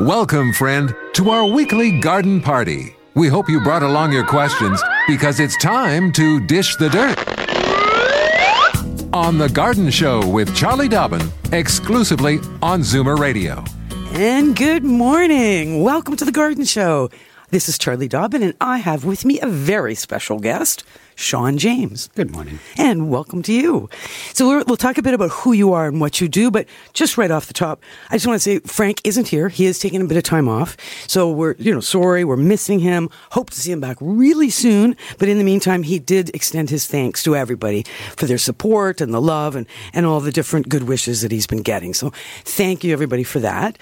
Welcome, friend, to our weekly garden party. We hope you brought along your questions because it's time to dish the dirt. On The Garden Show with Charlie Dobbin, exclusively on Zoomer Radio. And good morning. Welcome to the Garden Show. This is Charlie Dobbin, and I have with me a very special guest, Sean James. Good morning. And welcome to you. So we're, we'll talk a bit about who you are and what you do, but just right off the top, I just want to say Frank isn't here. He is taking a bit of time off. So we're, you know, sorry, we're missing him. Hope to see him back really soon. But in the meantime, he did extend his thanks to everybody for their support and the love and, and all the different good wishes that he's been getting. So thank you everybody for that.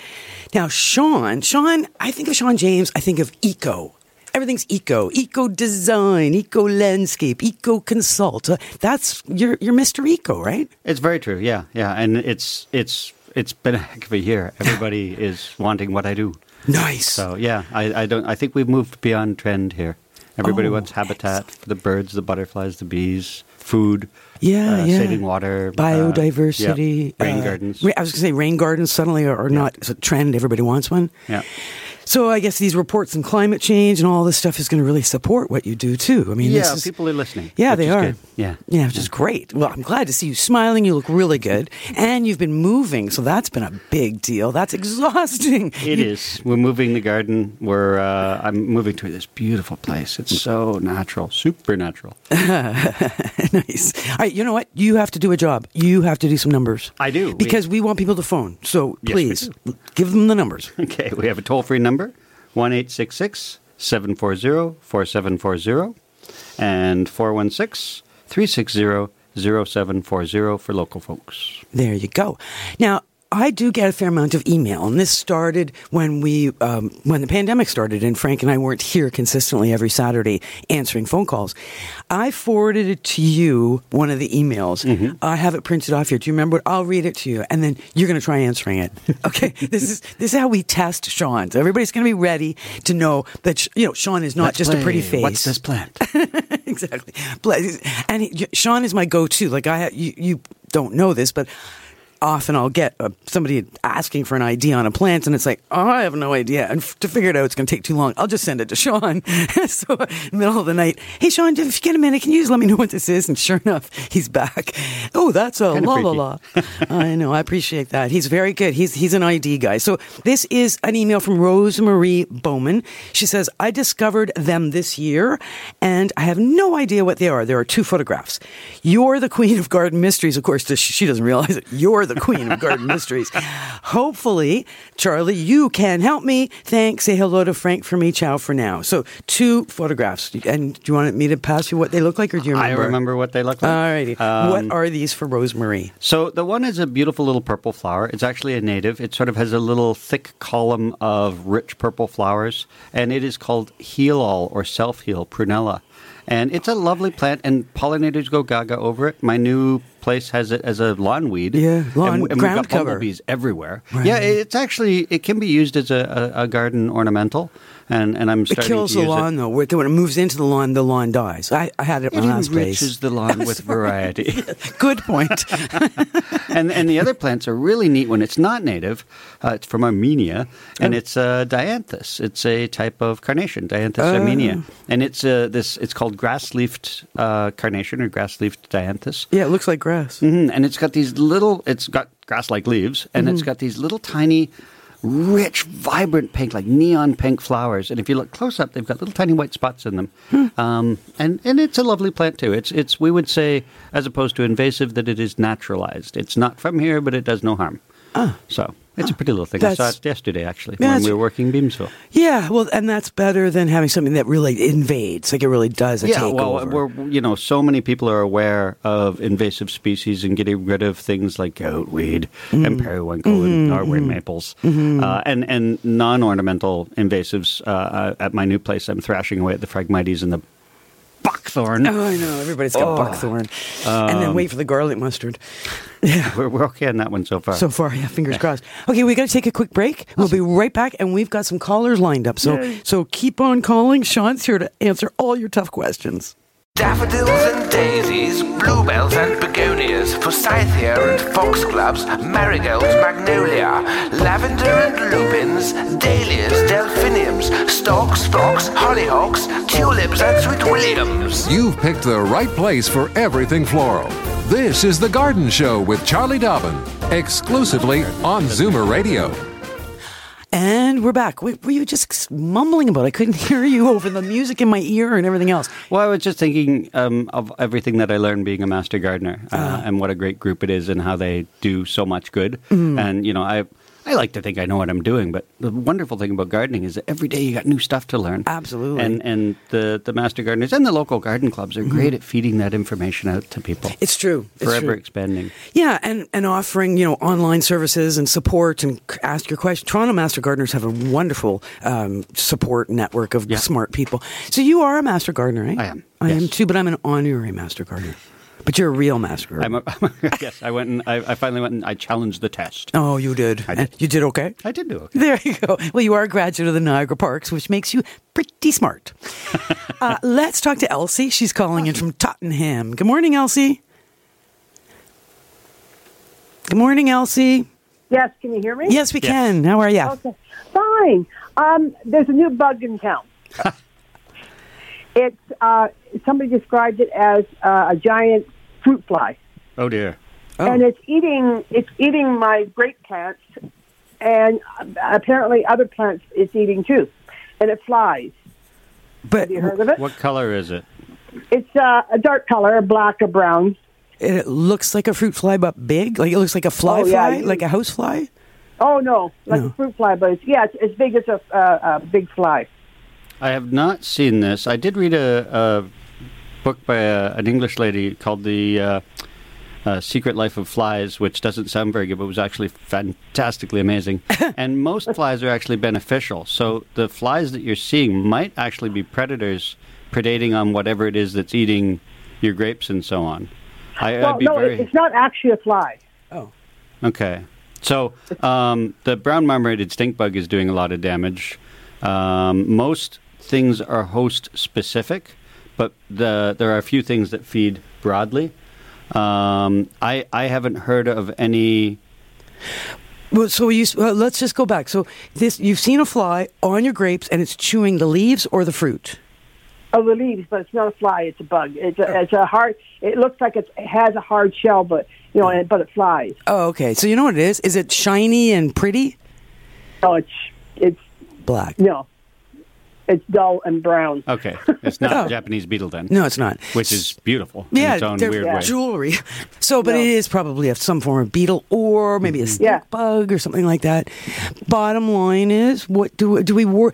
Now, Sean, Sean, I think of Sean James, I think of eco everything's eco, eco design, eco landscape, eco consult. Uh, that's you're you're Mr. Eco, right? It's very true. Yeah, yeah, and it's it's it's been a heck of a year. Everybody is wanting what I do. Nice. So yeah, I, I don't. I think we've moved beyond trend here. Everybody Oh, wants habitat for the birds, the butterflies, the bees, food. Yeah, uh, yeah. saving water, uh, Biodiversity, yeah, rain uh, gardens. I was going to say rain gardens suddenly are, are not it's a trend. Everybody wants one. yeah, So I guess these reports on climate change and all this stuff is going to really support what you do too. I mean, yeah. is, people are listening. Yeah, they are. good. Yeah, Yeah, which is great. Well, I'm glad to see you smiling. You look really good. And you've been moving, so that's been a big deal. That's exhausting. It is. We're moving the garden. We're. Uh, I'm moving to this beautiful place. It's so natural, supernatural. nice. All right, you know what? You have to do a job. You have to do some numbers. I do. Because we want people to phone. So Yes, please, give them the numbers. Okay, we have a toll free number, 1 740 4740, and 416 360 0740 for local folks. There you go. Now, I do get a fair amount of email, and this started when we um, when the pandemic started, and Frank and I weren't here consistently every Saturday answering phone calls. I forwarded it to you one of the emails. I have it printed off here. Do you remember? it? I'll read it to you, and then you're going to try answering it. Okay, this is this is how we test Sean. So everybody's going to be ready to know that you know Sean is not Let's just a pretty face. What's this plant? exactly. And he, Sean is my go-to. Like I, you, you don't know this, but often I'll get uh, somebody asking for an ID on a plant, and it's like, oh, I have no idea. And f- to figure it out, it's going to take too long. I'll just send it to Sean. so, in the middle of the night, hey, Sean, if you get a minute, can you just let me know what this is? And sure enough, he's back. Oh, that's a Kinda la la la. I know. I appreciate that. He's very good. He's he's an ID guy. So this is an email from Rosemarie Bowman. She says, I discovered them this year, and I have no idea what they are. There are two photographs. You're the queen of garden mysteries. Of course, she doesn't realize it. You're the queen of garden mysteries. Hopefully, Charlie, you can help me. Thanks. Say hello to Frank for me. Ciao for now. So two photographs. And do you want me to pass you what they look like, or do you remember? I remember? what they look like. Alrighty. Um, what are these for Rosemary? So the one is a beautiful little purple flower. It's actually a native. It sort of has a little thick column of rich purple flowers, and it is called heal all or self heal prunella. And it's a lovely plant, and pollinators go gaga over it. My new place has it as a lawn weed. Yeah, lawn- and, and ground we've got cover. bumblebees everywhere. Right. Yeah, it's actually it can be used as a, a, a garden ornamental, and and I'm It kills to the lawn, it. though. When it moves into the lawn, the lawn dies. I, I had it It in my last place. enriches the lawn with variety. Good point. and and the other plants are really neat when it's not native. Uh, it's from Armenia, and Oh. it's uh, dianthus. It's a type of carnation, dianthus Oh. armenia, and it's uh, this. It's called grass-leafed uh, carnation or grass-leafed dianthus, yeah, it looks like grass. hmm and it's got these little. It's got grass-like leaves, and Mm-hmm. it's got these little tiny. Rich, vibrant pink, like neon pink flowers, and if you look close up, they've got little tiny white spots in them. Hmm. Um, and and it's a lovely plant too. It's it's we would say, as opposed to invasive, that it is naturalized. It's not from here, but it does no harm. Ah. So It's a pretty little thing. I saw it yesterday, actually, Yeah, when we were working Beamsville. Yeah, well, and that's better than having something that really invades, like it really does a Yeah, takeover. well, we're you know so many people are aware of invasive species and getting rid of things like goutweed Mm-hmm. and periwinkle and Norway maples, uh, and and non-ornamental invasives. Uh, uh, at my new place, I'm thrashing away at the phragmites and the buckthorn. Oh, I know. Everybody's got buckthorn. and Um, then wait for the garlic mustard. Yeah. We're, we're okay on that one so far. So far, yeah, fingers crossed. Okay, we got to take a quick break. We'll be right back, and we've got some callers lined up. So, so keep on calling. Sean's here to answer all your tough questions. Daffodils and daisies, bluebells and begonias, forsythia and foxgloves, marigolds, magnolia, lavender and lupins, dahlias, delphiniums, stocks, phlox, hollyhocks, tulips and sweet williams. You've picked the right place for everything floral. This is The Garden Show with Charlie Dobbin, exclusively on Zoomer Radio. And we're back. Wait, were you just mumbling about? it? I couldn't hear you over the music in my ear and everything else. Well, I was just thinking um, of everything that I learned being a master gardener, uh, Uh-huh. and what a great group it is, and how they do so much good. Mm-hmm. And you know, I I like to think I know what I'm doing, but the wonderful thing about gardening is that every day you got new stuff to learn. Absolutely. And and the the master gardeners and the local garden clubs are Mm-hmm. great at feeding that information out to people. It's true. It's forever true. expanding. Yeah, and, and offering you know online services and support and ask your questions. Toronto Master Gardeners have a wonderful um, support network of Yeah. smart people. So you are a master gardener, right? I am, I am too, but I'm an honorary master gardener. But you're a real master gardener. I'm a, yes, I went and I, I finally went and I challenged the test. oh, you did. I did. You did okay. I did do okay. There you go. Well, you are a graduate of the Niagara Parks, which makes you pretty smart. uh, let's talk to Elsie. She's calling in from Tottenham. Good morning, Elsie. Good morning, Elsie. Yes, can you hear me? Yes, we Yes. can. How are you? Okay, fine. Um, there's a new bug in town. it's uh, somebody described it as uh, a giant fruit fly, Oh dear. Oh. and it's eating it's eating my grape plants, and uh, apparently other plants it's eating too, and it flies. But Have you heard of it? What color is it? It's uh, a dark color, black or brown. it looks like a fruit fly, but big. Like it looks like a fly Oh, yeah, fly, you- like a house fly. Oh no, like No. a fruit fly, but it's, yeah, it's as big as a, uh, a big fly. I have not seen this. I did read a, a book by a, an English lady called The uh, uh, Secret Life of Flies, which doesn't sound very good, but was actually fantastically amazing. and most flies are actually beneficial. So the flies that you're seeing might actually be predators predating on whatever it is that's eating your grapes and so on. I, Well, I'd be no, very it's not actually a fly. Oh, Okay. So um, the brown marmorated stink bug is doing a lot of damage. Um, most things are host specific, but the, there are a few things that feed broadly. Um, I, I haven't heard of any. well, so you. Well, let's just go back. So this, you've seen a fly on your grapes, and it's chewing the leaves or the fruit. Oh, the leaves, but it's not a fly. It's a bug. It's a, it's a hard. It looks like it's, it has a hard shell, but you know, but it flies. Oh, okay. So you know what it is? Is it shiny and pretty? No, it's it's Black. no, it's dull and brown. Okay, it's not Oh. a Japanese beetle then, No, it's not. which is beautiful in yeah, its own they're way. jewelry. So, but No. it is probably some form of beetle or maybe a mm-hmm. stink Yeah. bug or something like that. Bottom line is, what do do we wor-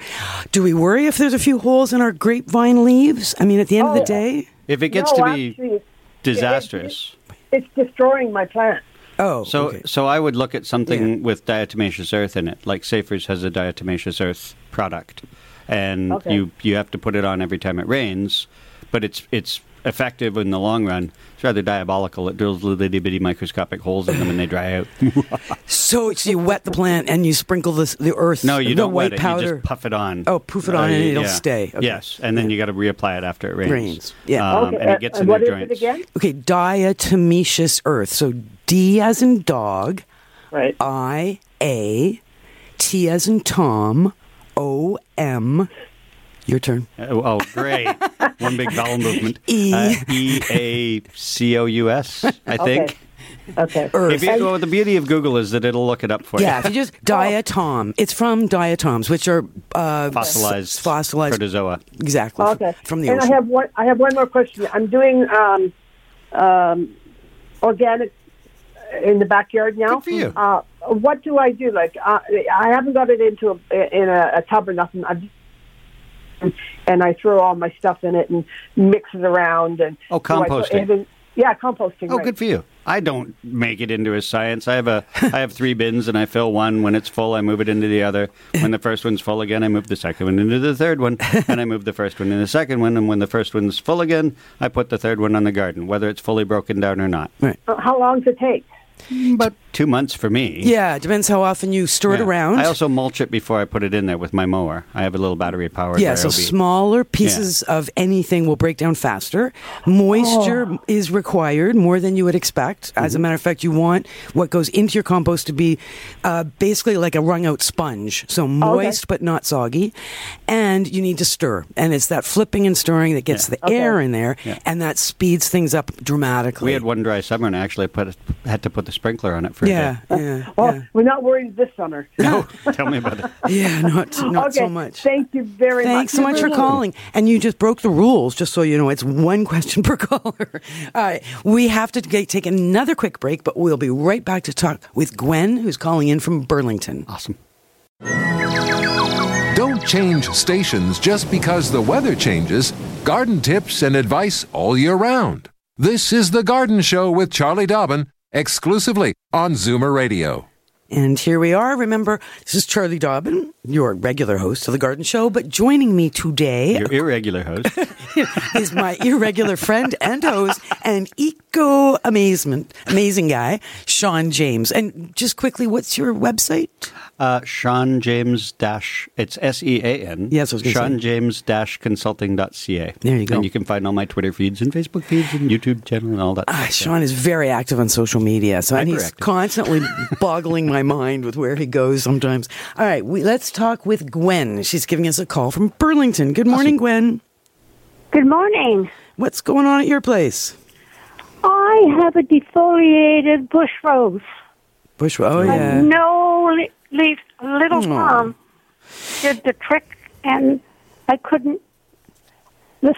do we worry if there's a few holes in our grapevine leaves? I mean, at the end of the Oh. day. If it gets no, to be actually, it's- disastrous. it's destroying my plant. Oh, So, okay. so I would look at something Yeah. with diatomaceous earth in it, like Safer's has a diatomaceous earth product, and Okay. you you have to put it on every time it rains, but it's it's effective in the long run. It's rather diabolical. It drills little itty bitty microscopic holes in them, and they dry out. So, so you wet the plant and you sprinkle this, the earth. no, you the don't white wet it. powder. You just puff it on. Oh, poof it on and it'll stay. Okay. Yes, and then you got to reapply it after it rains. Rains, yeah. um, okay, and uh, it gets and in what your joints. it again? Okay, diatomaceous earth. So D as in dog, Right. I A, T as in Tom, O M. Your turn. Oh, oh, great! One big vowel movement. E. Uh, E A C O U S. I think. Okay. Earth. If you, well, the beauty of Google is that it'll look it up for you. Yeah, if you. you just diatom, it's from diatoms, which are uh, Fossilized, s- fossilized, protozoa. exactly f- Okay. from the and ocean. I have one. I have one more question. I'm doing um, um, organic in the backyard now. Good for you. Uh, what do I do? Like, uh, I haven't got it into a, in a, a tub or nothing. I've, and I throw all my stuff in it and mix it around. And Oh, do I composting. yeah, composting. Oh, right. good for you. I don't make it into a science. I have a I have three bins and I fill one. When it's full, I move it into the other. When the first one's full again, I move the second one into the third one, and I move the first one in the second one. And when the first one's full again, I put the third one on the garden, whether it's fully broken down or not. Right. Uh, How long does it take? About two months for me. Yeah, it depends how often you stir it Yeah. around. I also mulch it before I put it in there with my mower. I have a little battery powered. yeah, so smaller pieces of anything will break down faster. Moisture Oh. is required more than you would expect. As a Mm-hmm. matter of fact, you want what goes into your compost to be uh, basically like a wrung out sponge. So moist but not soggy. And you need to stir. And it's that flipping and stirring that gets Yeah. the air in there Yeah. and that speeds things up dramatically. We had one dry summer, and I actually put had to put the sprinkler on it for yeah, a yeah, Oh, yeah. we're not worried this summer. No, tell me about it. Yeah, not, not okay. so much. Thank you very much. Thanks so much for calling. And you just broke the rules, just so you know. It's one question per caller. All right. We have to get, take another quick break, but we'll be right back to talk with Gwen, who's calling in from Burlington. Awesome. Don't change stations just because the weather changes. Garden tips and advice all year round. This is The Garden Show with Charlie Dobbin, exclusively on Zoomer Radio. And here we are. Remember, this is Charlie Dobbin, your regular host of The Garden Show, but joining me today Your irregular host. is my irregular friend and host and eco amazement, amazing guy, Sean James. And just quickly, what's your website? Uh, Sean James dash it's S E A N. Yes, I was Sean say. James dash consulting.ca. There you go. And you can find all my Twitter feeds and Facebook feeds and YouTube channel and all that. Ah, stuff. Sean is very active on social media, so and he's constantly boggling my mind with where he goes sometimes. All right, we, let's talk with Gwen. She's giving us a call from Burlington. Good morning, Gwen. Good morning. What's going on at your place? I have a defoliated bush rose. Bush. Rose. Oh Uh, yeah. No le- leaf, a little worm did the trick, and I couldn't. The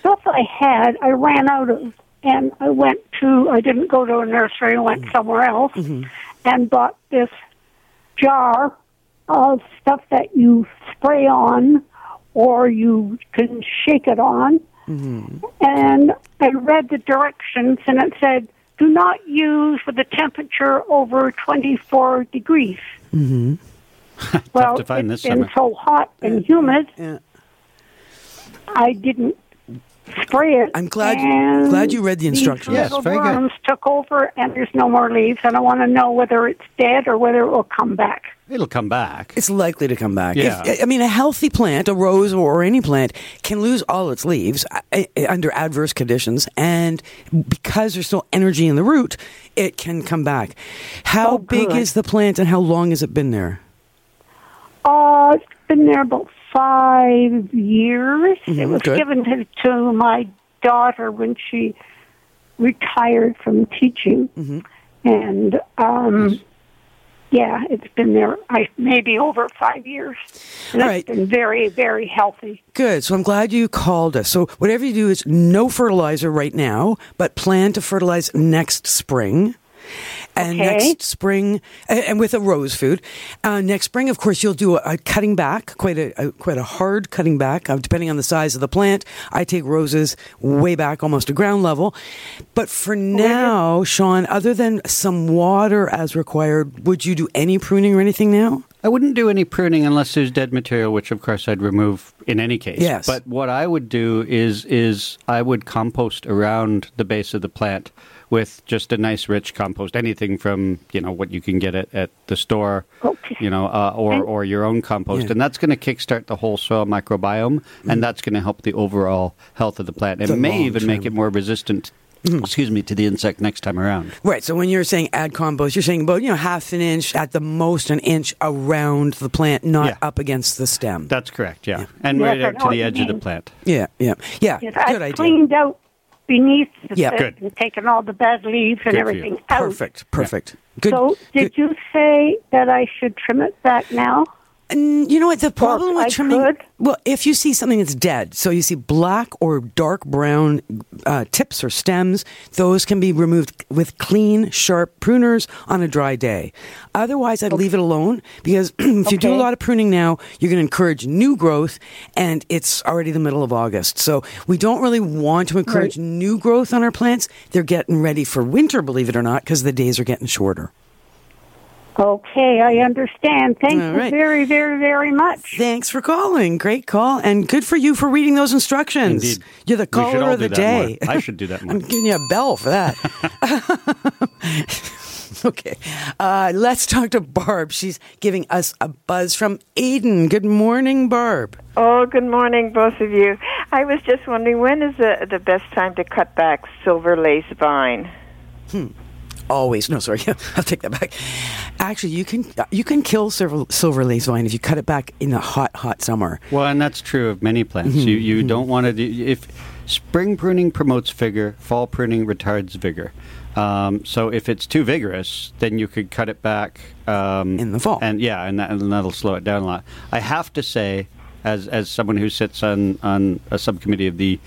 stuff I had, I ran out of, and I went to. I didn't go to a nursery. I went mm. somewhere else, mm-hmm. and bought this jar of stuff that you spray on, or you can shake it on. Mm-hmm. And I read the directions, and it said, "Do not use with a temperature over 24 degrees." Mm-hmm. well, to find it's this been summer. so hot and humid, Yeah. I didn't spray it. I'm glad- and glad you read the instructions. Yes, little very good. worms took over, and there's no more leaves. And I want to know whether it's dead or whether it will come back. It'll come back. It's likely to come back. Yeah. If- I mean, a healthy plant, a rose or any plant, can lose all its leaves uh, uh, under adverse conditions, and because there's still energy in the root, it can come back. How Oh, big is the plant, and how long has it been there? Uh, it's been there about five years. it was good. given to, to my daughter when she retired from teaching. And, um, yeah, it's been there I, maybe over five years. And All it's right. been very, very healthy. Good. So I'm glad you called us. So whatever you do is no fertilizer right now, but plan to fertilize next spring. And Okay. next spring, and and with a rose food, uh, next spring, of course, you'll do a, a cutting back, quite a, a quite a hard cutting back, uh, depending on the size of the plant. I take roses way back, almost to ground level. But for now, Sean, other than some water as required, would you do any pruning or anything now? I wouldn't do any pruning unless there's dead material, which of course I'd remove in any case. Yes. But what I would do is is I would compost around the base of the plant with just a nice rich compost, anything from you know what you can get at, at the store, Okay. you know, uh, or or your own compost, Yeah. and that's going to kickstart the whole soil microbiome, and that's going to help the overall health of the plant. It The may even make it more resistant. Mm, excuse me to the insect next time around. Right. So when you're saying add compost, you're saying about you know half an inch at the most an inch around the plant, not Yeah. up against the stem. That's correct. Yeah, and Yes, right I out to the you edge of the plant. yeah, yeah, yeah. Yes, Good I've idea. cleaned out beneath the Yeah. set Good. and taken all the bad leaves and Good everything out. Perfect. Perfect. Good. So, did good. you say that I should trim it back now? And you know what? The problem with I trimming. could. Well, if you see something that's dead, so you see black or dark brown uh, tips or stems, those can be removed with clean, sharp pruners on a dry day. Otherwise, I'd leave it alone because if you do a lot of pruning now, you're going to encourage new growth, and it's already the middle of August. So we don't really want to encourage Right. new growth on our plants. They're getting ready for winter, believe it or not, because the days are getting shorter. Okay, I understand. Thank All you right. very, very, very much. Thanks for calling. Great call, and good for you for reading those instructions. Indeed. You're the should caller all of the do that more. day. I should do that more. I'm giving you a bell for that. okay, uh, let's talk to Barb. She's giving us a buzz from Aiden. Good morning, Barb. Oh, good morning, both of you. I was just wondering when is the the best time to cut back silver lace vine? Always, no, sorry, I'll take that back. Actually, you can you can kill silver, silver lace vine if you cut it back in the hot, hot summer. Well, and that's true of many plants. Mm-hmm. You you don't want to do if spring pruning promotes vigor, fall pruning retards vigor. Um, so if it's too vigorous, then you could cut it back um, In the fall. and yeah, and, that, and that'll slow it down a lot. I have to say, as as someone who sits on on a subcommittee of the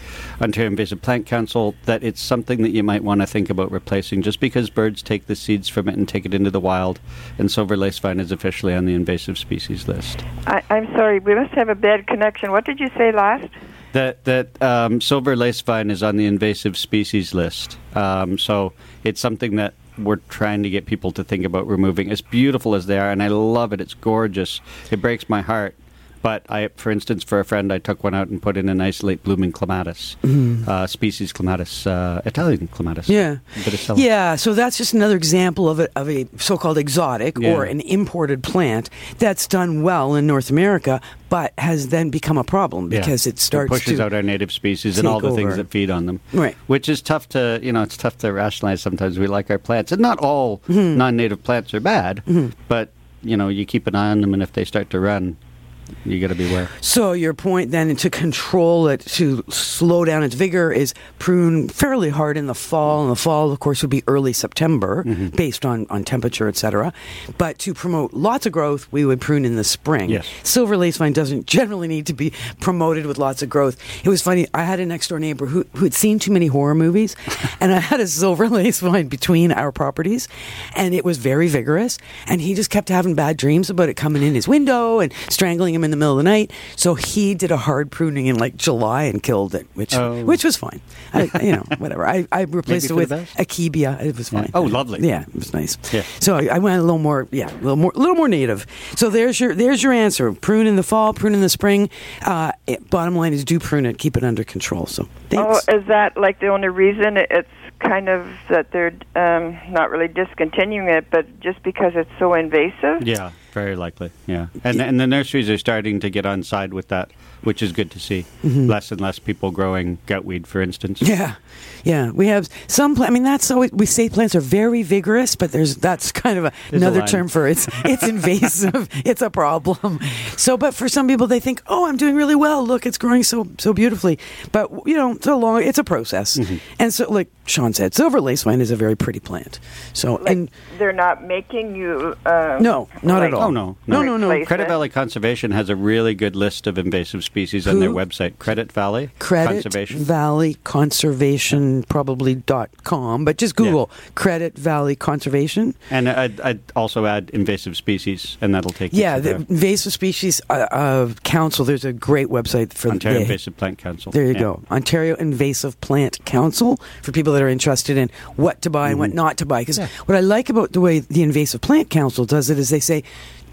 Ontario Invasive Plant Council, that it's something that you might want to think about replacing. Just because birds take the seeds from it and take it into the wild, and silver lace vine is officially on the invasive species list. I, I'm sorry, we must have a bad connection. What did you say last? That that um, silver lace vine is on the invasive species list. Um, so it's something that we're trying to get people to think about removing. As beautiful as they are, and I love it. It's gorgeous. It breaks my heart. But I, for instance, for a friend, I took one out and put in a nice late blooming clematis, uh, species clematis, uh, Italian clematis. Yeah. Yeah, so that's just another example of a, of a so called exotic Yeah. or an imported plant that's done well in North America, but has then become a problem Yeah. because it starts pushes to. out our native species and all the things that feed on them. Right. Which is tough to you know it's tough to rationalize. Sometimes we like our plants, and not all Mm-hmm. non-native plants are bad, but you know you keep an eye on them, and if they start to run, you got to beware. So your point then to control it, to slow down its vigor, is prune fairly hard in the fall. And the fall, of course, would be early September, Mm-hmm. based on, on temperature, etc. But to promote lots of growth, we would prune in the spring. Yes. Silver lace vine doesn't generally need to be promoted with lots of growth. It was funny. I had a next door neighbor who, who had seen too many horror movies, and I had a silver lace vine between our properties, and it was very vigorous. And he just kept having bad dreams about it coming in his window and strangling him in the middle of the night. So he did a hard pruning in like July and killed it, which Oh. which was fine. I, you know, whatever. I, I replaced it with the best. akebia. It was Yeah. fine. Oh, lovely. Yeah, it was nice. Yeah. So I, I went a little more, yeah, a little more, a little more native. So there's your there's your answer. Prune in the fall, prune in the spring. Uh, it, bottom line is do prune it, keep it under control. So thanks. Oh, is that like the only reason it's kind of that they're um, not really discontinuing it, but just because it's so invasive? Yeah, very likely. Yeah, and and the nurseries are starting to get on side with that, which is good to see. Less and less people growing goutweed, for instance. Mm-hmm. Yeah, yeah. We have some. Pla- I mean, that's always we say plants are very vigorous, but there's that's kind of a, There's a another term for it's it's invasive. it's a problem. So, but for some people, they think, oh, I'm doing really well. Look, it's growing so so beautifully. But you know, it's a long. It's a process. Mm-hmm. And so, like Sean said, silver lace vine is a very pretty plant. So, Like and they're not making you. Um, no, not at all. Oh no, no, no, no. Replace Credit it. Valley Conservation has a really good list of invasive species on their website. Credit Valley Credit Conservation. Valley Conservation, probably dot com, but just Google Credit Valley Conservation. and I'd, I'd also add invasive species, and that'll take Yeah, you the to the Invasive Species uh, uh, Council. There's a great website for Ontario the, Invasive Plant Council. There you Yeah. go, Ontario Invasive Plant Council for people that are interested in what to buy and Mm-hmm. what not to buy. Because what I like about the way the Invasive Plant Council does it is they say.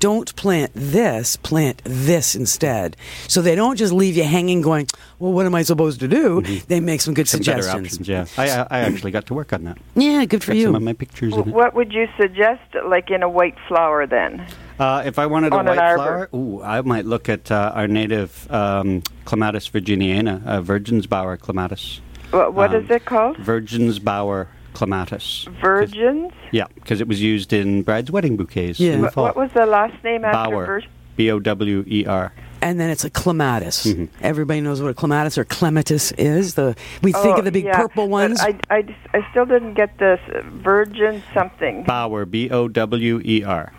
Don't plant this, plant this instead. So they don't just leave you hanging going, well, what am I supposed to do? They make some good Mm-hmm. Some better suggestions. options. Yeah, I, I I actually got to work on that. Yeah, good for Got you. some of my pictures in it. What would you suggest, like in a white flower, then? Uh, if I wanted a On an white flower, ooh, I might look at uh, our native um, Clematis virginiana, uh, Virgin's Bower clematis. What, what is Um, it called? Virgin's Bower clematis. Virgins? Yeah, because it was used in brides' wedding bouquets Yeah. in the What, fall. what was the last name after Bower? Virgin? B O W E R. and then it's a clematis. Mm-hmm. Everybody knows what a clematis or clematis is. The we think of the big Oh, yeah, purple but ones. I, I, I still didn't get this virgin something. Bower, B O W E R.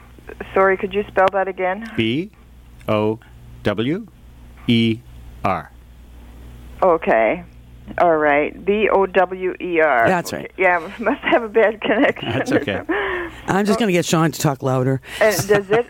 Sorry, could you spell that again? B O W E R. Okay. All right. B O W E R. That's right. Yeah, must have a bad connection. That's okay. I'm just going to get Sean to talk louder. and does it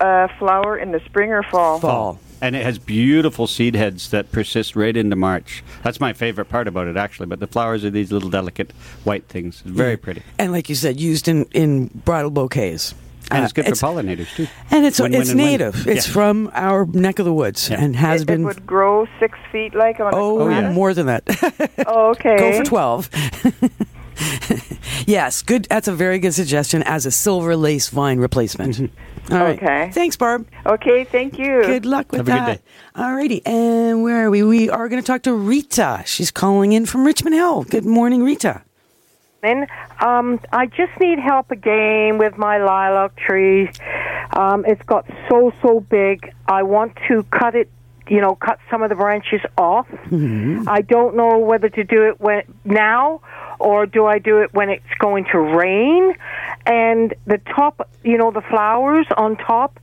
uh, flower in the spring or fall? Fall. And it has beautiful seed heads that persist right into March. That's my favorite part about it, actually. But the flowers are these little delicate white things. It's very pretty. And like you said, used in, in bridal bouquets. And Uh, it's good for pollinators, too. And it's Win, win, it's and win. native. It's Yeah. from our neck of the woods Yeah. and has it, been. it would grow six feet like on oh, a planet? more than that. Oh, okay. Go for twelve. yes, good. That's a very good suggestion as a silver lace vine replacement. All right. Okay. Thanks, Barb. Okay, thank you. Good luck with Have a good that. day. All righty. And where are we? We are going to talk to Rita. She's calling in from Richmond Hill. Good morning, Rita. Um, I just need help again with my lilac tree. Um, it's got so so big. I want to cut it. You know, cut some of the branches off. I don't know whether to do it when now or do I do it when it's going to rain. And the top, you know, the flowers on top.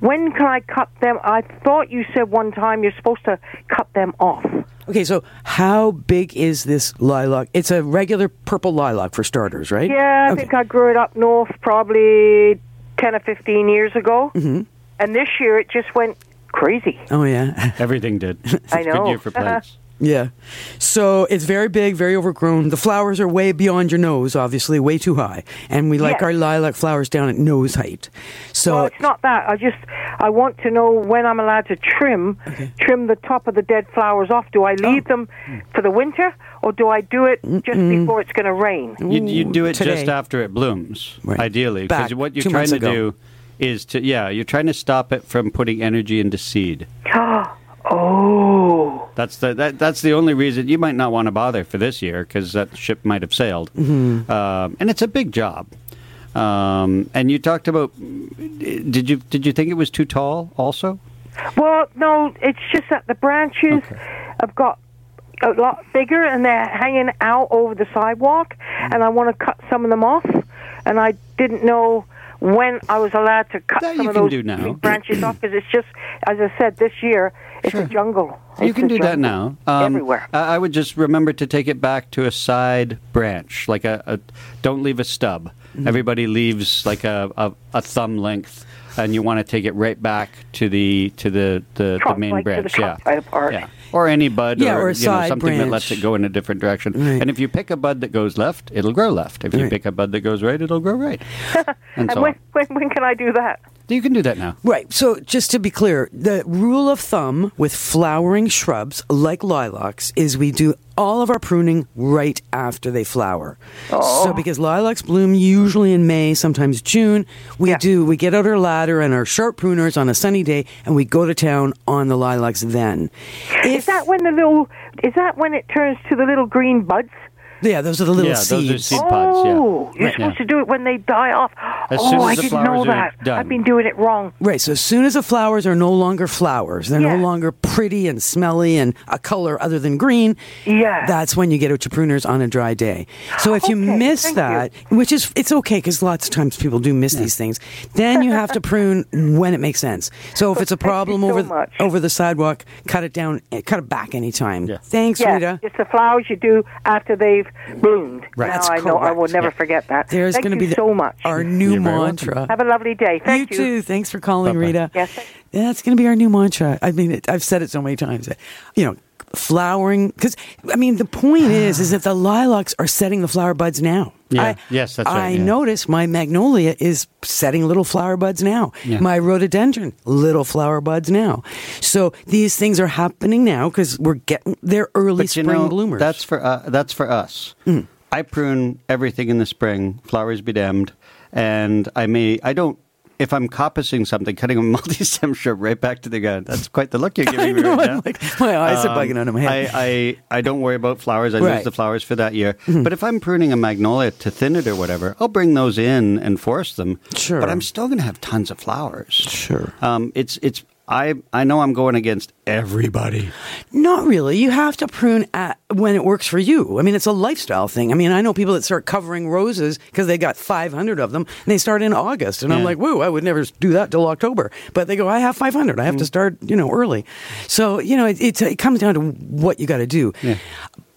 When can I cut them? I thought you said one time you're supposed to cut them off. Okay, so how big is this lilac? It's a regular purple lilac for starters, right? Yeah, I Okay. think I grew it up north probably 10 or 15 years ago. Mm-hmm. And this year it just went crazy. Oh yeah, Everything did. I I a good know. year for plants. yeah. So it's very big, very overgrown. The flowers are way beyond your nose, obviously, way too high, and we like Yes. our lilac flowers down at nose height. So well, it's not that. I just I want to know when I'm allowed to trim trim the top of the dead flowers off. Do I leave oh. them for the winter or do I do it just before it's going to rain? You, you do it today. just after it blooms, Right. ideally, because what you're trying to ago. do is to yeah, you're trying to stop it from putting energy into seed. Oh, oh. That's the that, that's the only reason you might not want to bother for this year because that ship might have sailed, Mm-hmm. um, and it's a big job. Um, and you talked about did you did you think it was too tall also? Well, no, it's just that the branches have got a lot bigger and they're hanging out over the sidewalk, and I want to cut some of them off. And I didn't know when I was allowed to cut That some of those branches off because it's just, as I said, this year it's a jungle. You can do that now. Um, everywhere. I I would just remember to take it back to a side branch, like a, a don't leave a stub. Mm-hmm. Everybody leaves like a, a, a thumb length, and you want to take it right back to the to the the, the main like to the branch. yeah, yeah, or any bud, Yeah, or a you know side something that lets it go in a different direction. Right. And if you pick a bud that goes left, it'll grow left. If you pick a bud that goes right, it'll grow right. and And so when, when, when can I do that? You can do that now. Right. So, just to be clear, the rule of thumb with flowering shrubs like lilacs is we do all of our pruning right after they flower. Oh. So, because lilacs bloom usually in May, sometimes June, we Yeah. do, we get out our ladder and our sharp pruners on a sunny day and we go to town on the lilacs then. Is that when the little? Is that when it turns to the little green buds? Yeah, those are the little Yeah, those are seeds. seed pods. Yeah. Oh, you're Right. supposed Yeah. to do it when they die off. As oh, I didn't know that. done. I've been doing it wrong. Right, so as soon as the flowers are no longer flowers, they're Yeah. no longer pretty and smelly and a color other than green. Yeah. that's when you get out your pruners on a dry day. So if you miss thank that, which is it's okay because lots of times people do miss these things, then you have to prune when it makes sense. So if it's a problem so over much. over the sidewalk, cut it down, eh, cut it back anytime. Yeah. Thanks, Yeah, Rita. it's the flowers you do after they've bloomed. Right. Now That's I know I will never Yeah. forget that. There's Thank going to you be the- so much. our new You're welcome. mantra. Have a lovely day. Thank you too. Thanks for calling, Bye-bye. Rita. Yes. That's going to be our new mantra. I mean, it, I've said it so many times. that, You know, flowering because I mean the point is is that the lilacs are setting the flower buds now. Yeah. I, Yes, that's right, I yeah. notice my magnolia is setting little flower buds now. Yeah. My rhododendron, little flower buds now. So these things are happening now because we're getting they're early But you spring know, bloomers. Mm. That's for uh, that's for us. I prune everything in the spring, flowers be damned, and I may I don't. If I'm coppicing something, cutting a multi-stem shrub right back to the ground, that's quite the look you're giving me know, right now. like, my eyes are bugging out of my head. I, I, I don't worry about flowers. I Right. Mm-hmm. lose the flowers for that year. But if I'm pruning a magnolia to thin it or whatever, I'll bring those in and force them. Sure. But I'm still going to have tons of flowers. Sure. Um, it's it's I I know I'm going against everybody. Not really. You have to prune at when it works for you. I mean, it's a lifestyle thing. I mean, I know people that start covering roses because they got 500 of them and they start in August. And I'm like, whoa, I would never do that till October. But they go, I have 500. I have Mm. to start, you know, early. So, you know, it, it's, it comes down to what you got to do.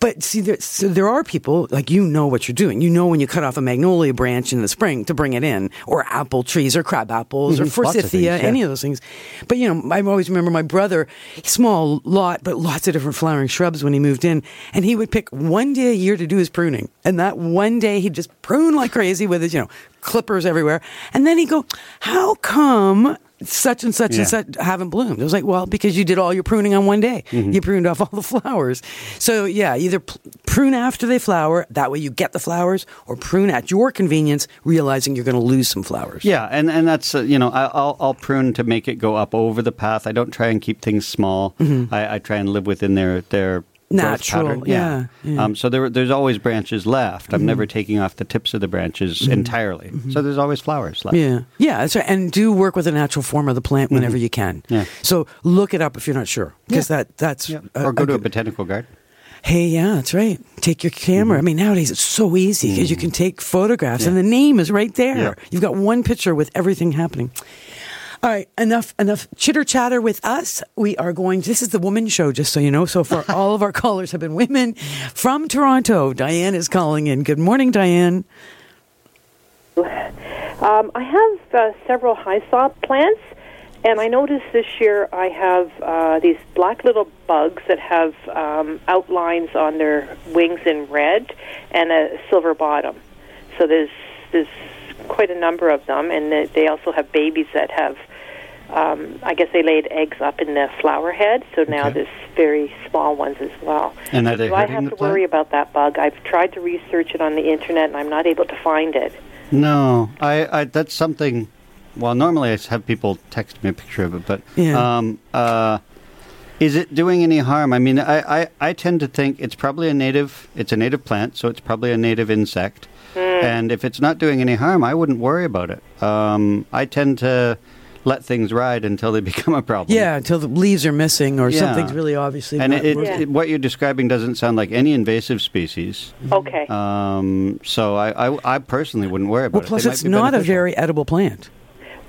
But see, there, so there are people like you know what you're doing. You know when you cut off a magnolia branch in the spring to bring it in, or apple trees, or crab apples, or Mhm. Lots of forsythia, things, yeah. any of those things. But you know, I always remember my brother, small lot, but lots of different flowering shrubs when he moved in, and he would pick one day a year to do his pruning, and that one day he'd just prune like crazy with his, you know, clippers everywhere, and then he'd go, "How come?" Such and such Yeah. and such haven't bloomed. It was like, well, because you did all your pruning on one day. Mm-hmm. You pruned off all the flowers. So yeah, either prune after they flower, that way you get the flowers, or prune at your convenience, realizing you're going to lose some flowers. Yeah, and and that's uh, you know I, I'll I'll prune to make it go up over the path. I don't try and keep things small. I, I try and live within their their Mm-hmm. Natural, pattern. yeah, yeah. Um, so there there's always branches left. I'm Mm-hmm. never taking off the tips of the branches entirely. So there's always flowers left. Yeah, yeah, right. And do work with the natural form of the plant whenever you can. Mm-hmm. Yeah. So look it up if you're not sure, because that that's Yeah. a- or go a to a botanical garden. Hey, yeah, that's right. Take your camera. I Mm-hmm. mean, nowadays it's so easy because you can take photographs and the name is right there. Yeah. You've got one picture with everything happening. All right, enough enough chitter chatter with us. We are going. This is the woman show, just so you know. So far, all of our callers have been women from Toronto. Diane is calling in. Good morning, Diane. Um, I have uh, several hyssop plants, and I noticed this year I have uh, these black little bugs that have um, outlines on their wings in red and a silver bottom. So there's there's quite a number of them, and they- they also have babies that have. Um, I guess they laid eggs up in the flower head, so now Okay. there's very small ones as well. And are they Do I have the to plant? worry about that bug? I've tried to research it on the internet, and I'm not able to find it. No, I, I that's something. Well, normally I have people text me a picture of it, but Yeah. um, uh, is it doing any harm? I mean, I, I, I tend to think it's probably a native. It's a native plant, so it's probably a native insect. And if it's not doing any harm, I wouldn't worry about it. Um, I tend to let things ride until they become a problem. Yeah, until the leaves are missing or Yeah. something's really obviously. And not it, it, working. it- what you're describing doesn't sound like any invasive species. Okay. Um, so I, I, I personally wouldn't worry about well, it. plus They it's be not a very edible plant.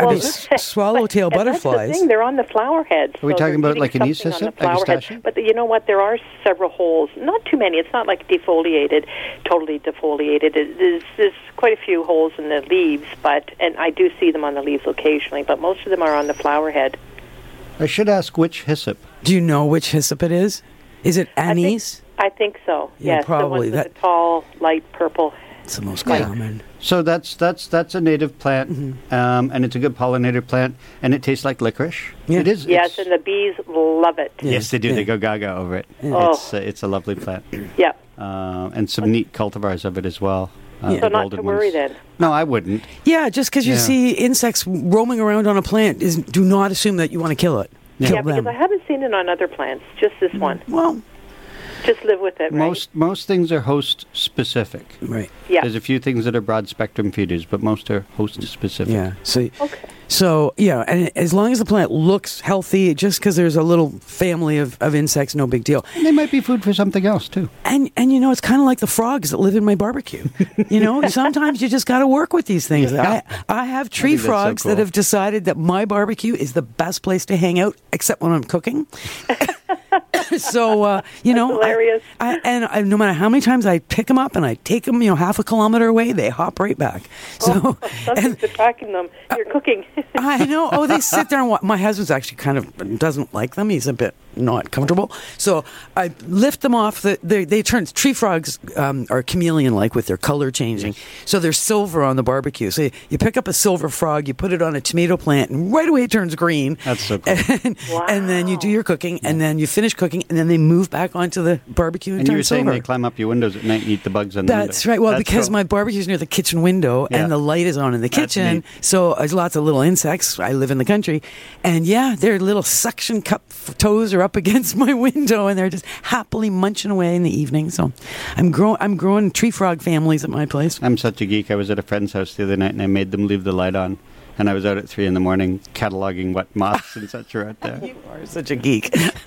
I Well, mean, s- swallowtail and That's the butterflies. thing; they're on the flower heads. Are we so talking about like an something on hyssop, the like a flower head. But you know what? There are several holes. Not too many. It's not like defoliated, totally defoliated. It, there's, there's quite a few holes in the leaves, but and I do see them on the leaves occasionally. But most of them are on the flower head. I should ask which hyssop. Do you know which hyssop it is? Is it anise? I think so. Yeah, yes, probably. the ones with That- the tall, light purple. It's the most Yeah. common. So that's that's that's a native plant, Mm-hmm. um, and it's a good pollinator plant, and it tastes like licorice. Yeah. It is. Yes, and the bees love it. yes, they do. Yeah. They go gaga over it. Oh. It's uh, it's a lovely plant, Yeah. uh, and some neat cultivars of it as well. Uh, Yeah. So not to worry ones. then. No, I wouldn't. Yeah, just because you Yeah. see insects roaming around on a plant, is do not assume that you want to kill it. Yeah. Kill Yeah, because them. I haven't seen it on other plants. Just this one. well, Just live with it, right? Most most things are host specific. right. Yeah. There's a few things that are broad spectrum feeders, but most are host specific. Yeah. So, Okay. so yeah, and as long as the plant looks healthy, just because there's a little family of, of insects, no big deal. They might be food for something else too. And and you know, it's kind of like the frogs that live in my barbecue. You know, sometimes you just got to work with these things. Yeah. I I have tree think that's so frogs that have decided that my barbecue is the best place to hang out, except when I'm cooking. so uh, you know, I- hilarious. I, and I, no matter how many times I pick them up and I take them, you know, half a kilometer away, they hop right back. So, Something's attacking them. You're cooking. I know. Oh, they sit there and watch. My husband's actually kind of doesn't like them. He's a bit not comfortable. So I lift them off. The, they, they turn tree frogs um, are chameleon like with their color changing. So they're silver on the barbecue. So you, you pick up a silver frog, you put it on a tomato plant, and right away it turns green. That's so cool. And, and then you do your cooking, and then you finish cooking, and then they move back onto the barbecue and, And you were saying silver. they climb up your windows at night and eat the bugs on the That's right. Well, That's because cool. my barbecue's near the kitchen window Yeah. and the light is on in the kitchen, so there's lots of little insects. I live in the country, and yeah, their little suction cup toes are up against my window, and they're just happily munching away in the evening. So, I'm growing. I'm growing tree frog families at my place. I'm such a geek. I was at a friend's house the other night and I made them leave the light on and I was out at three in the morning cataloging what moths and such are out there. You are such a geek.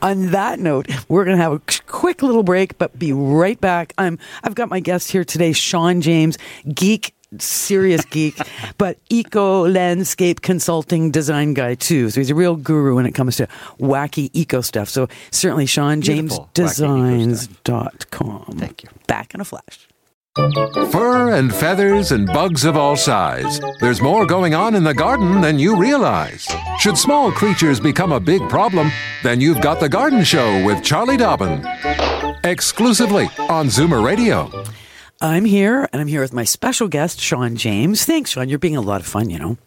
On that note, we're going to have a quick little break, but be right back. I'm I've got my guest here today, Sean James, geek serious geek, but eco landscape consulting design guy too. So he's a real guru when it comes to wacky eco stuff. So certainly Sean James Beautiful, wacky eco Designs.com. Thank you. Back in a flash. Fur and feathers and bugs of all size. There's more going on in the garden than you realize. Should small creatures become a big problem, then you've got The Garden Show with Charlie Dobbin. Exclusively on Zoomer Radio. I'm here, and I'm here with my special guest, Sean James. Thanks, Sean. You're being a lot of fun, you know.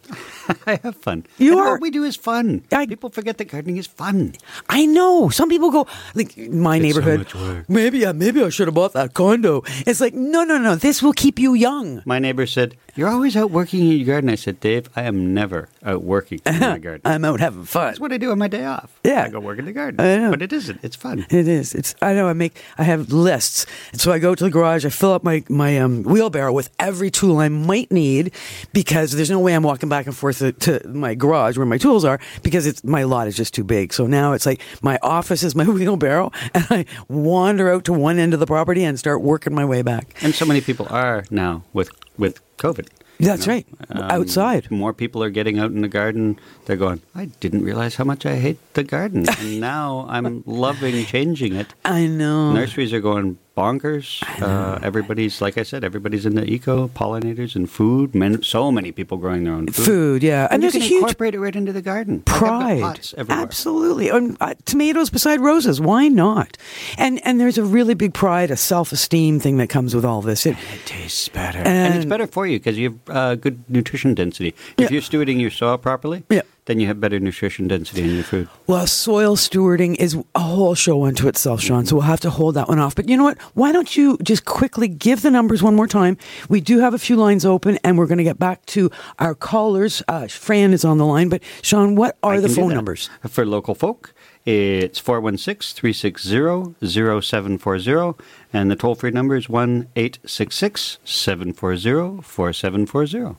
I have fun. You And are- What we do is fun. I- People forget that gardening is fun. I know. Some people go like my It's so neighborhood. work. maybe, yeah, maybe I should have bought that condo. It's like, no, no, no. This will keep you young. My neighbor said, "You're always out working in your garden." I said, "Dave, I am never out working in my garden. I'm out having fun. That's what I do on my day off. Yeah. I go work in the garden. I know. But it isn't. It's fun. It is. It's. I know. I make. I have lists, and so I go to the garage. I fill up my my um, wheelbarrow with every tool I might need, because there's no way I'm walking back and forth to, to my garage where my tools are, because it's my lot is just too big. So now it's like my office is my wheelbarrow, and I wander out to one end of the property and start working my way back. And so many people are now with with COVID. That's you know? right. Um, Outside. More people are getting out in the garden. They're going, I didn't realize how much I hate the garden. and now I'm loving changing it. I know. Nurseries are going bonkers. Uh, everybody's, like I said, everybody's in the eco, pollinators, and food. Men, so many people growing their own food. Food, yeah, and, And, there's a huge incorporate it right into the garden. Like, I've got pride. pots everywhere. Absolutely. And, uh, tomatoes beside roses. Why not? And and there's a really big pride, a self esteem thing that comes with all this. It, It tastes better. And- And, it's better for you because you have uh, good nutrition density. Yeah. If you're stewarding your soil properly, Yeah. Then you have better nutrition density in your food. well, soil stewarding is a whole show unto itself, Sean. So we'll have to hold that one off. But you know what? Why don't you just quickly give the numbers one more time? We do have a few lines open, and we're going to get back to our callers. Uh, Fran is on the line, but Sean, what are I the phone numbers? For local folk, it's 416 360 0740, and the toll free number is 1 866 740 4740.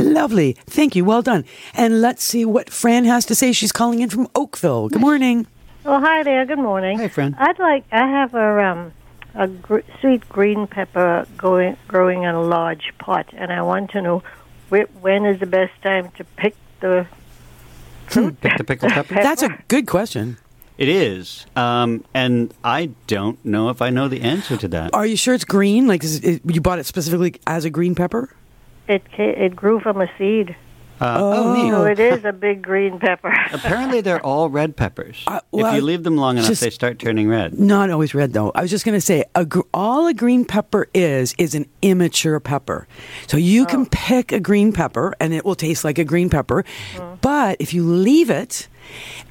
Lovely. Thank you. Well done. And let's see what Fran has to say. She's calling in from Oakville. Good morning. Well, hi there. Good morning. Hi, Fran. I'd like. I have a um a gr- sweet green pepper going growing in a large pot, and I want to know wh- when is the best time to pick the fruit. Pick the pickled pepper? That's a good question. It is. Um, and I don't know if I know the answer to that. Are you sure it's green? Like, is it, you bought it specifically as a green pepper? It it grew from a seed, Uh, oh, neat. so it is a big green pepper. Apparently, they're all red peppers. Uh, well, if you leave them long enough, just- they start turning red. Not always red, though. I was just going to say, a gr- all a green pepper is is an immature pepper. So you can pick a green pepper, and it will taste like a green pepper. But if you leave it,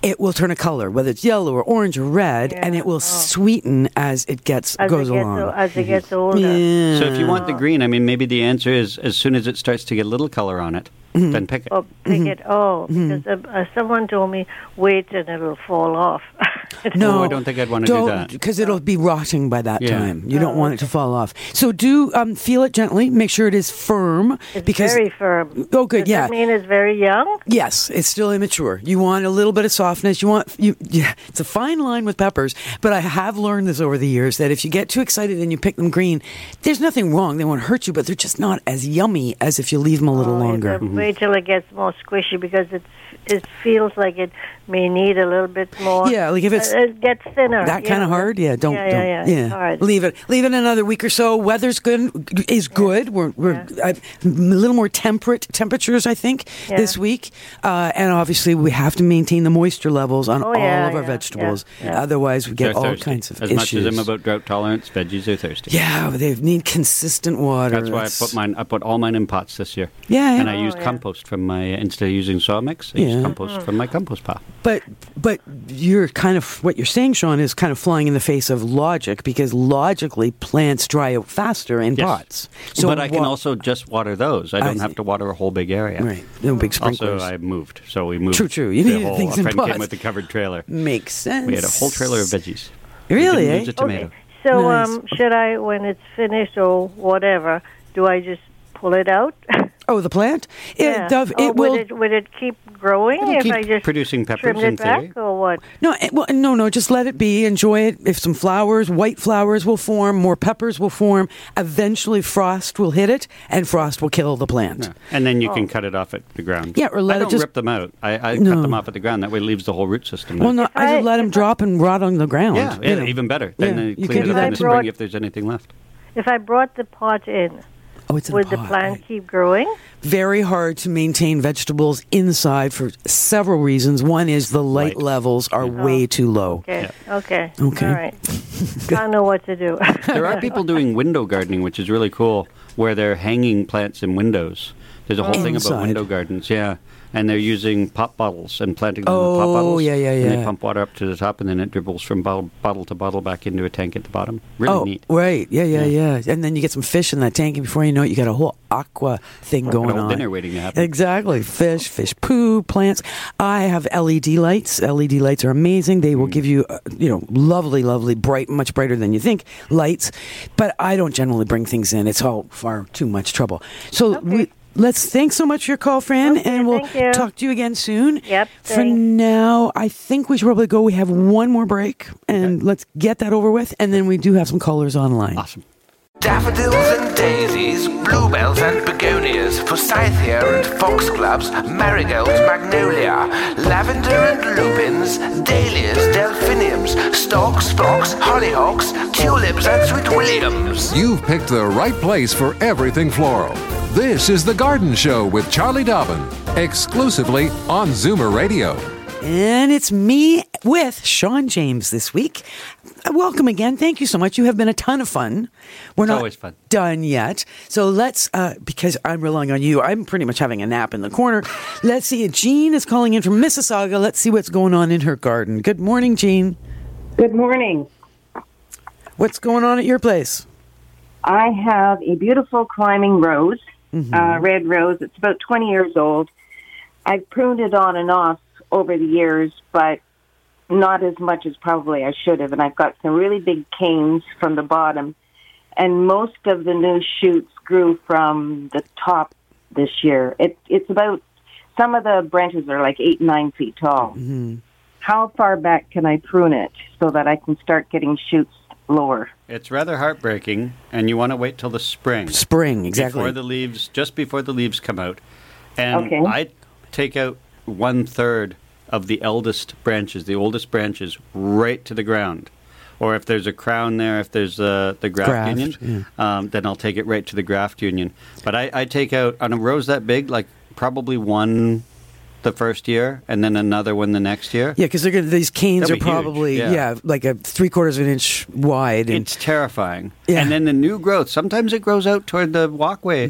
it will turn a color, whether it's yellow or orange or red, and it will sweeten as it gets As goes it gets along. o- as it gets older. Yeah. So if you want the green, I mean, maybe the answer is as soon as it starts to get a little color on it, Mm-hmm. then pick it. Oh, pick it. Oh, because uh, uh, someone told me wait and it'll fall off. No, Oh, I don't think I'd wanna do that. because it'll be rotting by that Yeah. time. You don't want it to fall off. So do um, feel it gently. Make sure it is firm. It's because very firm. Oh, good. Does yeah. that mean it's very young? Yes, it's still immature. You want a little bit of softness. You want you. Yeah, it's a fine line with peppers. But I have learned this over the years that if you get too excited and you pick them green, there's nothing wrong. They won't hurt you, but they're just not as yummy as if you leave them a little Oh, longer. It's a- Wait till it gets more squishy because it's it feels like it may need a little bit more. Yeah, like if it's- Uh, it gets thinner. That you kind of hard, yeah. Don't, yeah, don't, yeah, yeah. It's hard. Leave it. Leave it another week or so. Weather's good. Is good. We're we're uh, a little more temperate temperatures, I think, Yeah. this week. Uh, and obviously, we have to maintain the moisture levels on Oh, all yeah, of our yeah, vegetables. yeah, yeah. Otherwise, we They're get all thirsty. kinds of as issues. much as I'm about drought tolerance, veggies are thirsty. yeah, they need consistent water. That's why I put mine. I put all mine in pots this year. Yeah, yeah. and I Oh, used yeah. Compost from my instead of using soil mix. I Yeah. used compost from my compost pile. But but you're kind of what you're saying, Sean, is kind of flying in the face of logic because logically plants dry out faster in Yes. pots. but I can wa- also just water those. I I don't see. have to water a whole big area. right no big sprinklers. Also, I moved, so we moved. True, true. You the needed whole, things a in friend pots. came with a covered trailer. Makes sense. We had a whole trailer of veggies. Really? We didn't eh? use a tomato. Okay. So Nice. um, should I, when it's finished or whatever, do I just pull it out? Oh, the plant? Yeah. It, does- Oh, it will. Would it, would it keep growing if keep I just producing peppers trimmed in it back, theory. or what? No, it, well, no, no. Just let it be. Enjoy it. If some flowers, white flowers will form, more peppers will form. Eventually, frost will hit it, and frost will kill the plant. Yeah. And then you Oh. can cut it off at the ground. Yeah, or let I it don't just- rip them out. I, I No. cut them off at the ground. That way, it leaves the whole root system. Well, no, I, I- just let them drop and rot on the ground. yeah, you yeah, know. even better. Then Yeah, they you clean can it do up that in the spring if there's anything left. If I brought the pot in, Oh, it's in would the, the pot, plant right. keep growing? Very hard to maintain vegetables inside for several reasons. One is the light, Light. levels are way too low. Oh, okay, okay, Okay. all right. I don't know what to do. There are people doing window gardening, which is really cool, where they're hanging plants in windows. There's a whole thing about window gardens, yeah. And they're using pop bottles and planting them in Oh, pop bottles. yeah, yeah, And they pump water up to the top, and then it dribbles from bottle, bottle to bottle back into a tank at the bottom. Really oh, neat. right. Yeah, yeah, Yeah. yeah, And then you get some fish in that tank, and before you know it, you got a whole aqua thing Got going a whole on. dinner waiting to happen. Exactly. Fish, fish poo, plants. I have LED lights. LED lights are amazing. They will Mm. give you, uh, you know, lovely, lovely, bright, much brighter than you think lights. But I don't generally bring things in. It's all far too much trouble. So we, let's thanks so much for your call, Fran, Okay, and we'll talk to you again soon. Yep, For thanks. now, I think we should probably go. We have one more break, and let's get that over with, and then we do have some callers online. Awesome. Daffodils and daisies, bluebells and begonias, forsythia and foxgloves, marigolds, magnolia, lavender and lupins, dahlias, delphiniums, stocks, phlox, hollyhocks, tulips and sweet williams. You've picked the right place for everything floral. This is The Garden Show with Charlie Dobbin, exclusively on Zoomer Radio. And it's me with Sean James this week. Uh, Welcome again. Thank you so much. You have been a ton of fun. We're It's not always fun. done yet. So let's, uh, because I'm relying on you, I'm pretty much having a nap in the corner. Let's see. Jean is calling in from Mississauga. Let's see what's going on in her garden. Good morning, Jean. Good morning. What's going on at your place? I have a beautiful climbing rose, uh, red rose. It's about 20 years old. I've pruned it on and off over the years, but not as much as probably I should have. And I've got some really big canes from the bottom. And most of the new shoots grew from the top this year. It, it's about, some of the branches are like eight, nine feet tall. How far back can I prune it so that I can start getting shoots lower? It's rather heartbreaking, and you want to wait till the spring. Spring, exactly. Before the leaves, just before the leaves come out. And Okay. I take out one third of the eldest branches, the oldest branches, right to the ground. Or if there's a crown there, if there's uh, the graft, Graft, union, um, then I'll take it right to the graft union. But I, I take out on a rose that big, like probably one the first year, and then another one the next year. Yeah, because these canes That'd are probably, yeah. yeah. like a three quarters of an inch wide. And It's terrifying. Yeah. And then the new growth, sometimes it grows out toward the walkway.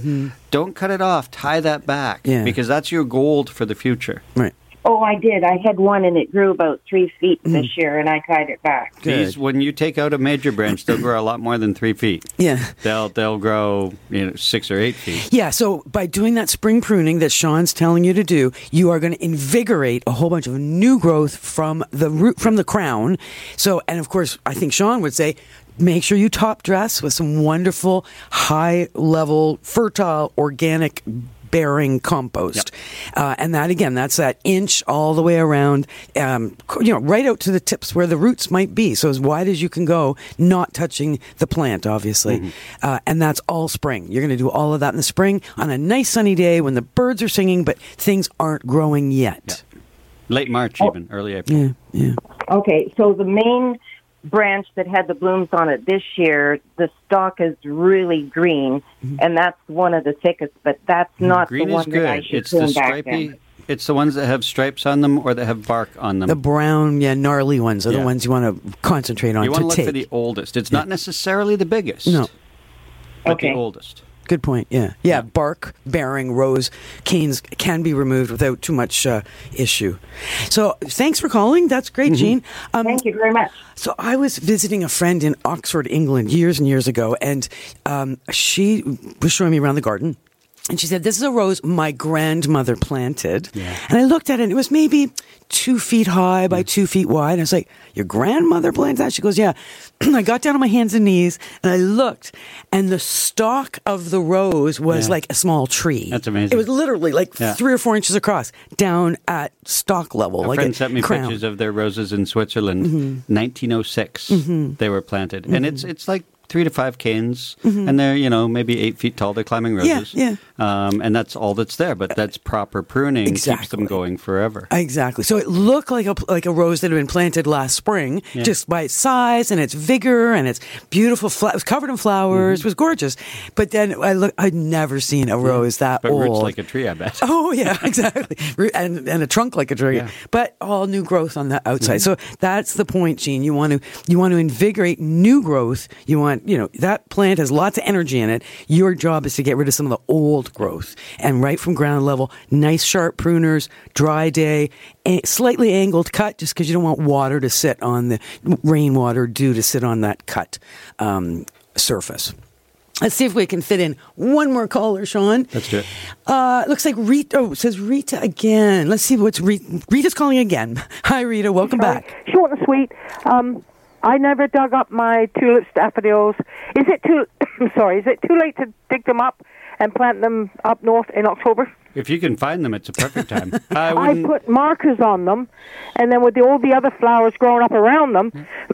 Don't cut it off. Tie that back. Mm-hmm. Yeah. Because that's your gold for the future. right. Oh, I did. I had one and it grew about three feet mm. this year, and I tied it back. Good. These, when you take out a major branch, they'll grow a lot more than three feet. Yeah. They'll they'll grow you know six or eight feet. Yeah, so by doing that spring pruning that Sean's telling you to do, you are going to invigorate a whole bunch of new growth from the root from the crown. So, and of course, I think Sean would say make sure you top dress with some wonderful high level fertile organic bearing compost. Uh, and that again, that's that inch all the way around, um, you know, right out to the tips where the roots might be. So as wide as you can go, not touching the plant, obviously. Uh, and that's all spring. You're going to do all of that in the spring on a nice sunny day when the birds are singing, but things aren't growing yet. Late March, even early April. Yeah, yeah. Okay, so the main branch that had the blooms on it this year, the stalk is really green, mm-hmm. and that's one of the thickest, but that's mm, not Green the is one that I should It's the prune back stripy. then. It's the ones that have stripes on them or that have bark on them. The brown, yeah, gnarly ones are the ones you want to concentrate on you want to to look take. for the oldest. It's not necessarily the biggest. No. But Okay. the oldest. Good point. Yeah. yeah, Bark bearing rose canes can be removed without too much uh, issue. So thanks for calling. That's great, Jean. Um, Thank you very much. So I was visiting a friend in Oxford, England, years and years ago, and um, she was showing me around the garden. And she said, This is a rose my grandmother planted. Yeah. And I looked at it, and it was maybe two feet high by two feet wide. And I was like, Your grandmother planted that? She goes, Yeah. I got down on my hands and knees and I looked, and the stalk of the rose was Yeah. like a small tree. That's amazing. It was literally like three or four inches across, down at stalk level. A like friend sent me crown. pictures of their roses in Switzerland, Mhm. 1906. Mhm. They were planted, and it's it's like three to five canes, Mhm. and they're you know maybe eight feet tall. They're climbing Yeah, roses, yeah. Um, and that's all that's there. But that's proper pruning keeps them going forever. Exactly. So it looked like a like a rose that had been planted last spring, Yeah. just by its size and its vigor and its beautiful. Fla- it was covered in flowers. It was gorgeous. But then I look. I'd never seen a rose that but old. roots like a tree, I bet. Oh yeah, exactly, and and a trunk like a tree, Yeah. but all new growth on the outside. Mhm. So that's the point, Jean. You want to you want to invigorate new growth. You want you know that plant has lots of energy in it. Your job is to get rid of some of the old growth, and right from ground level, nice sharp pruners, dry day, a- slightly angled cut, just because you don't want water to sit on the rainwater, dew to sit on that cut um, surface. Let's see if we can fit in one more caller, Sean. Let's do it. Uh, looks like Rita. Oh, says Rita again. Let's see what's Rita. Rita's calling again. Hi, Rita. Welcome back. Short and sweet. Um, I never dug up my tulips, daffodils. Is it too? I'm sorry, is it too late to dig them up and plant them up north in October? If you can find them, it's a perfect time. I I put markers on them, and then with the, all the other flowers growing up around them,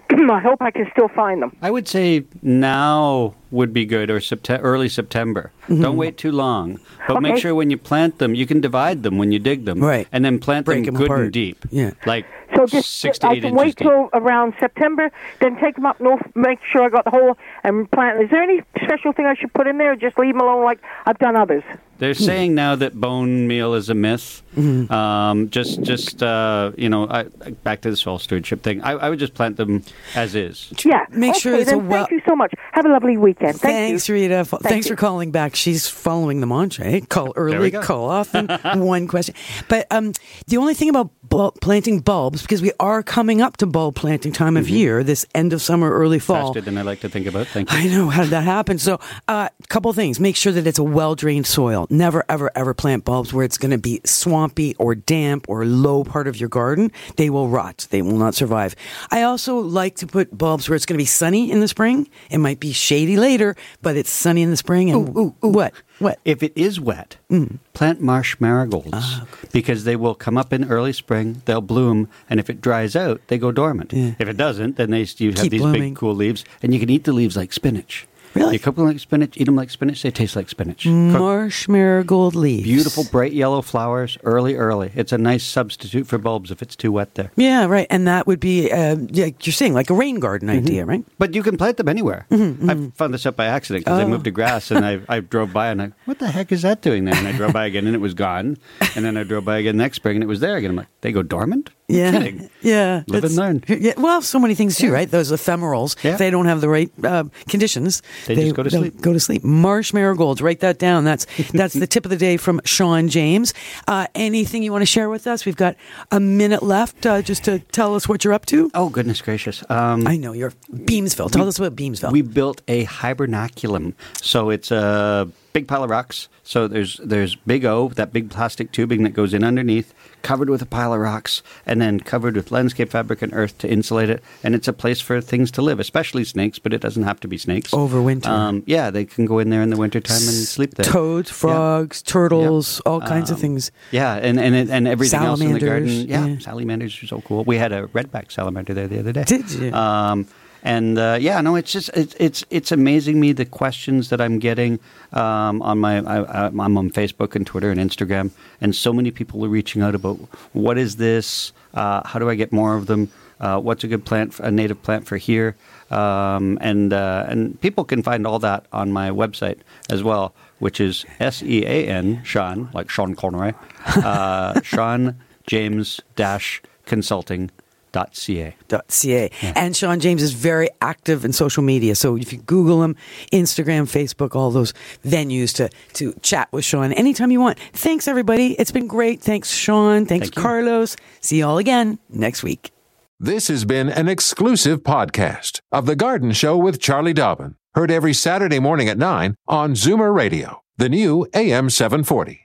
I hope I can still find them. I would say now would be good, or Septe- early September. Mm-hmm. Don't wait too long, but make sure when you plant them, you can divide them when you dig them, Right. And then plant Break them 'em good apart. and deep, Yeah. like So just six to I eight can wait deep. till around September, then take them up north, make sure I got the hole, and plant. Is there any special thing I should put in there, or just leave them alone like I've done others? They're saying now that bone meal is a myth. Mm-hmm. Um, just, just uh, you know, I, back to the soil stewardship thing. I, I would just plant them as is. Yeah. Make okay, sure it's a well- Thank you so much. Have a lovely weekend. Thank Thanks, you. Rita. Thank Thanks you. for calling back. She's following the mantra. eh? Call early, call often, one question. But um, the only thing about bul- planting bulbs, because we are coming up to bulb planting time of year, this end of summer, early fall. Faster than I like to think about. Thank you. I know. How did that happen? So, a uh, couple things. Make sure that it's a well drained soil. Never, ever, ever plant bulbs where it's going to be swampy or damp or low part of your garden. They will rot. They will not survive. I also like to put bulbs where it's going to be sunny in the spring. It might be shady later, but it's sunny in the spring. And what? What? If it is wet, mm. plant marsh marigolds ah, because they will come up in early spring. They'll bloom, and if it dries out, they go dormant. If it doesn't, then they you have Keep these blooming. big cool leaves, and you can eat the leaves like spinach. Really? You cook them like spinach, eat them like spinach. They taste like spinach. Cook Marsh marigold leaves. beautiful bright yellow flowers early, early. It's a nice substitute for bulbs if it's too wet there. Yeah, right. And that would be, uh, yeah, you're saying like a rain garden mm-hmm. idea, right? But you can plant them anywhere. Mm-hmm, mm-hmm. I found this up by accident because I Oh. moved to grass and I, I drove by and I, what the heck is that doing there? And I drove by again and it was gone. And then I drove by again next spring and it was there again. I'm like, they go dormant? Yeah, kidding. yeah. Live and learn. Yeah, well, so many things too, right? Those ephemerals. Yeah. If they don't have the right uh, conditions, They just go to sleep. Go to sleep. Marsh marigolds. Write that down. That's that's the tip of the day from Sean James. Uh, anything you want to share with us? We've got a minute left, uh, just to tell us what you're up to. Oh, goodness gracious. Um, I know you're Beamsville. Tell us about Beamsville. We built a hibernaculum. So it's a big pile of rocks. So there's there's big O, that big plastic tubing that goes in underneath, covered with a pile of rocks, and then covered with landscape fabric and earth to insulate it. And it's a place for things to live, especially snakes, but it doesn't have to be snakes. Over winter. Um, yeah, they can go in there in the wintertime and sleep there. Toads, frogs, turtles, all kinds of Um, things. Yeah, and and, and everything else in the garden. Salamanders, Yeah, yeah. salamanders are so cool. We had a redback salamander there the other day. Did you? Um, and uh, yeah, no, it's just it's it's it's amazing me the questions that I'm getting um, on my I, I'm on Facebook and Twitter and Instagram, and so many people are reaching out about what is this? Uh, how do I get more of them? Uh, what's a good plant, a native plant for here? Um, and uh, and people can find all that on my website as well, which is S E A N Sean, like Sean Connery, uh, Sean James dash consulting dot ca. .ca. And Sean James is very active in social media. So if you Google him, Instagram, Facebook, all those venues to, to chat with Sean anytime you want. Thanks, everybody. It's been great. Thanks, Sean. Thanks, Thank. Carlos. See you all again next week. This has been an exclusive podcast of The Garden Show with Charlie Dobbin. Heard every Saturday morning at 9 on Zoomer Radio. The new AM 740.